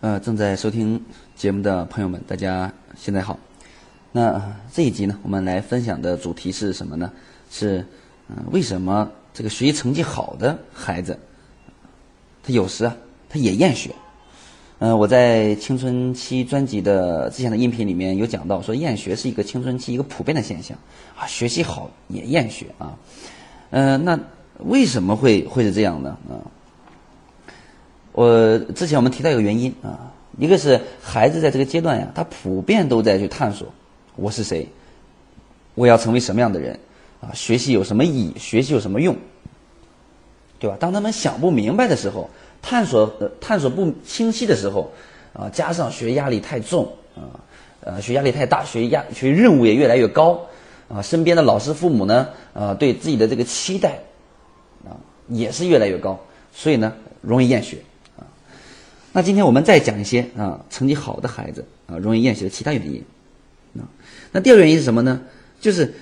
呃，正在收听节目的朋友们，大家现在好。那这一集呢，我们来分享的主题是什么呢？是嗯、为什么这个学习成绩好的孩子，他有时啊，他也厌学。嗯、我在青春期专辑的之前的音频里面有讲到，说厌学是一个青春期一个普遍的现象啊，学习好也厌学啊。嗯、那为什么会会是这样呢？啊？我之前我们提到一个原因啊，一个是孩子在这个阶段呀，他普遍都在去探索我是谁，我要成为什么样的人啊，学习有什么意义，学习有什么用，对吧？当他们想不明白的时候，探索呃探索不清晰的时候，啊，加上学压力太重啊，呃，学压力太大，学压学任务也越来越高啊，身边的老师、父母呢，啊，对自己的这个期待啊也是越来越高，所以呢，容易厌学。那今天我们再讲一些啊成绩好的孩子啊容易厌学的其他原因啊。那第二个原因是什么呢？就是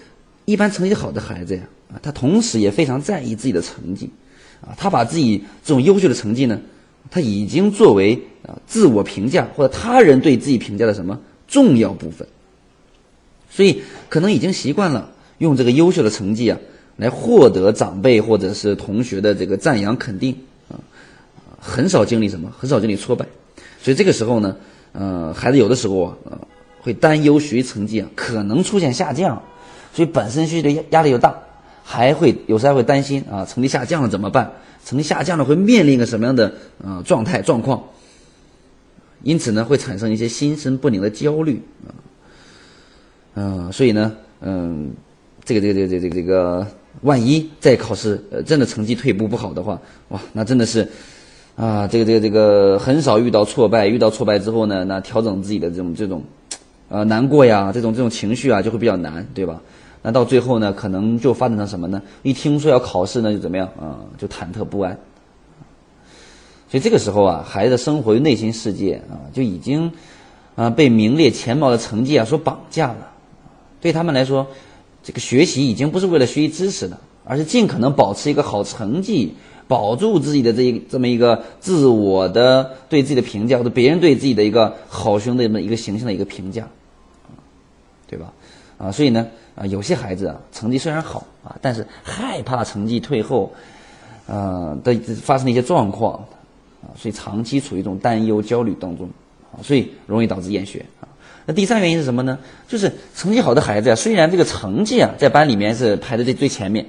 一般成绩好的孩子呀啊，他同时也非常在意自己的成绩啊，他把自己这种优秀的成绩呢，他已经作为啊自我评价或者他人对自己评价的什么重要部分，所以可能已经习惯了用这个优秀的成绩啊来获得长辈或者是同学的这个赞扬肯定。很少经历什么，很少经历挫败，所以这个时候呢，呃，孩子有的时候啊，会担忧学习成绩啊可能出现下降，所以本身学习的压力又大，还会有时还会担心啊，成绩下降了怎么办？成绩下降了会面临一个什么样的呃状态状况？因此呢，会产生一些心神不宁的焦虑啊，嗯、所以呢，嗯、这个这个这个这个这个，万一在考试呃真的成绩退步不好的话，哇，那真的是。啊，这个这个这个很少遇到挫败，遇到挫败之后呢，那调整自己的这种这种，呃，难过呀，这种这种情绪啊，就会比较难，对吧？那到最后呢，可能就发展成什么呢？一听说要考试呢，就怎么样啊？就忐忑不安。所以这个时候啊，孩子生活于内心世界啊，就已经啊被名列前茅的成绩啊所绑架了。对他们来说，这个学习已经不是为了学习知识的，而是尽可能保持一个好成绩。保住自己的这一这么一个自我的对自己的评价，或者别人对自己的一个好兄的这么一个形象的一个评价，对吧？啊，所以呢，啊，有些孩子啊，成绩虽然好啊，但是害怕成绩退后，呃的发生的一些状况啊，所以长期处于一种担忧、焦虑当中啊，所以容易导致厌学啊。那第三原因是什么呢？就是成绩好的孩子啊，虽然这个成绩啊在班里面是排在最最前面，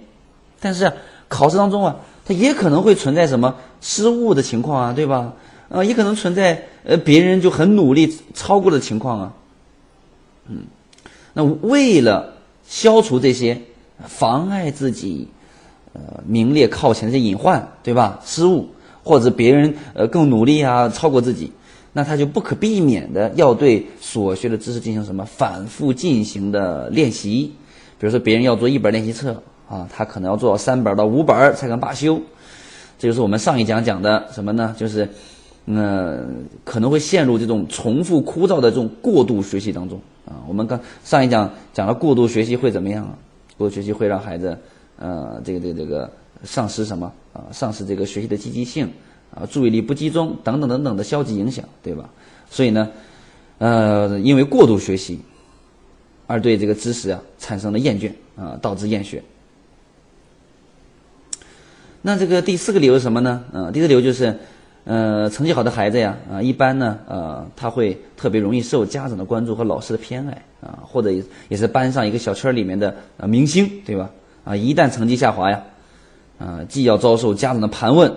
但是、考试当中啊。他也可能会存在什么失误的情况啊，对吧？啊，也可能存在呃别人就很努力超过的情况啊。嗯，那为了消除这些妨碍自己呃名列靠前的隐患，对吧？失误或者别人呃更努力啊，超过自己，那他就不可避免的要对所学的知识进行什么反复进行的练习。比如说，别人要做一本练习册。啊，他可能要做到三本到五本才肯罢休，这就是我们上一讲讲的什么呢？就是，嗯，可能会陷入这种重复枯燥的这种过度学习当中啊。我们刚上一讲讲了过度学习会怎么样啊？过度学习会让孩子，呃，这个这个这个丧失什么啊？丧失这个学习的积极性啊，注意力不集中等等等等的消极影响，对吧？所以呢，呃，因为过度学习而对这个知识啊产生了厌倦啊，导致厌学。那这个第四个理由是什么呢？呃，第四个理由就是，呃，成绩好的孩子呀，啊、一般呢，呃，他会特别容易受家长的关注和老师的偏爱啊，或者也是班上一个小圈里面的呃明星，对吧？啊，一旦成绩下滑呀，啊，既要遭受家长的盘问，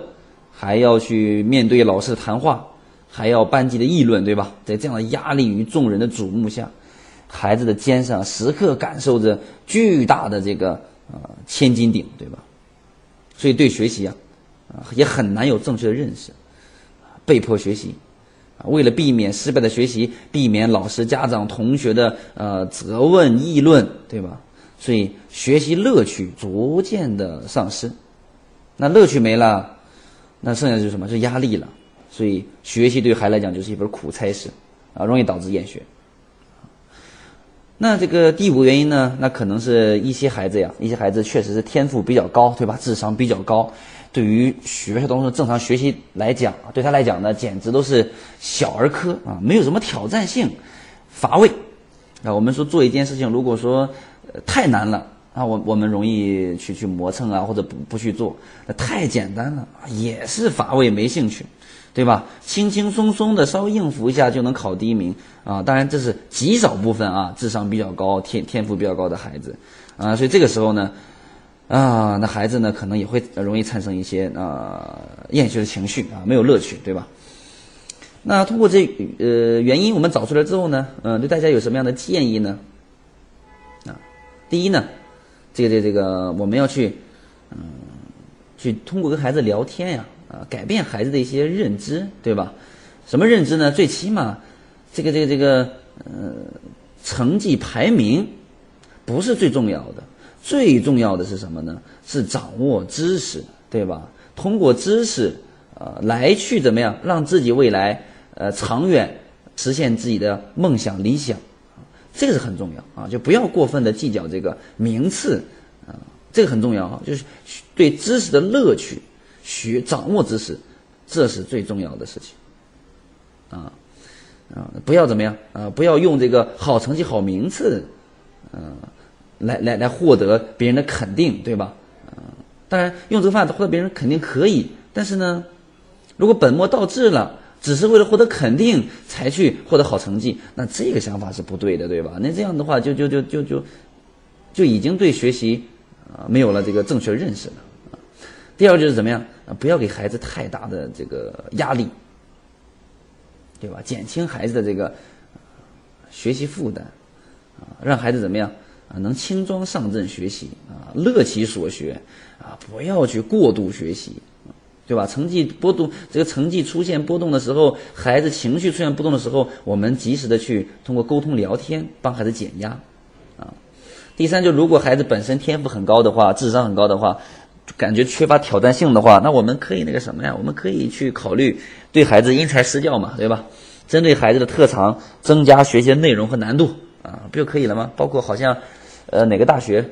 还要去面对老师的谈话，还要班级的议论，对吧？在这样的压力与众人的瞩目下，孩子的肩上时刻感受着巨大的这个呃千斤顶，对吧？所以对学习啊，也很难有正确的认识，被迫学习，啊为了避免失败的学习，避免老师、家长、同学的呃责问、议论，对吧？所以学习乐趣逐渐的丧失，那乐趣没了，那剩下就是什么？是压力了。所以学习对孩子来讲就是一本苦差事，啊，容易导致厌学。那这个第五个原因呢？那可能是一些孩子呀，一些孩子确实是天赋比较高，对吧？智商比较高，对于学校当中正常学习来讲，对他来讲呢，简直都是小儿科啊，没有什么挑战性，乏味。啊，我们说做一件事情，如果说太难了啊，我我们容易去去磨蹭啊，或者不不去做；那太简单了，也是乏味，没兴趣。对吧？轻轻松松的稍微应付一下就能考第一名啊！当然这是极少部分啊，智商比较高、天天赋比较高的孩子啊，所以这个时候呢，啊，那孩子呢可能也会容易产生一些啊厌学的情绪啊，没有乐趣，对吧？那通过这呃原因我们找出来之后呢，嗯，对大家有什么样的建议呢？啊，第一呢，这个这个这个我们要去嗯，去通过跟孩子聊天呀。啊，改变孩子的一些认知，对吧？什么认知呢？最起码，这个这个这个，呃，成绩排名不是最重要的，最重要的是什么呢？是掌握知识，对吧？通过知识，呃，来去怎么样，让自己未来呃长远实现自己的梦想理想，这个是很重要啊！就不要过分的计较这个名次啊，这个很重要啊，就是对知识的乐趣。学掌握知识，这是最重要的事情，啊啊，不要怎么样啊？不要用这个好成绩、好名次，嗯，来来来获得别人的肯定，对吧？啊，当然用这个方法获得别人肯定可以，但是呢，如果本末倒置了，只是为了获得肯定才去获得好成绩，那这个想法是不对的，对吧？那这样的话，就就就就就就已经对学习啊没有了这个正确认识了。第二就是怎么样啊？不要给孩子太大的这个压力，对吧？减轻孩子的这个学习负担，啊，让孩子怎么样啊？能轻装上阵学习啊，乐其所学啊，不要去过度学习，对吧？成绩波动，这个成绩出现波动的时候，孩子情绪出现波动的时候，我们及时的去通过沟通聊天，帮孩子减压，啊。第三，就如果孩子本身天赋很高的话，智商很高的话。感觉缺乏挑战性的话，那我们可以那个什么呀？我们可以去考虑对孩子因材施教嘛，对吧？针对孩子的特长，增加学习的内容和难度啊，不就可以了吗？包括好像，呃，哪个大学，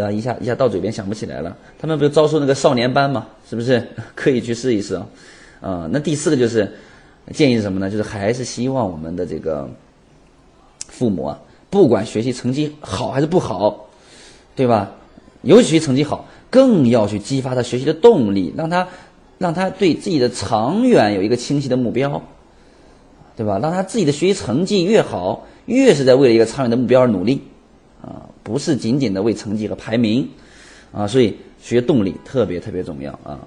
啊，一下一下到嘴边想不起来了。他们不是招收那个少年班嘛？是不是 可以去试一试啊？啊，那第四个就是建议是什么呢？就是还是希望我们的这个父母啊，不管学习成绩好还是不好，对吧？尤其成绩好。更要去激发他学习的动力，让他，让他对自己的长远有一个清晰的目标，对吧？让他自己的学习成绩越好，越是在为了一个长远的目标而努力，不是仅仅的为成绩和排名，啊，所以学动力特别特别重要啊。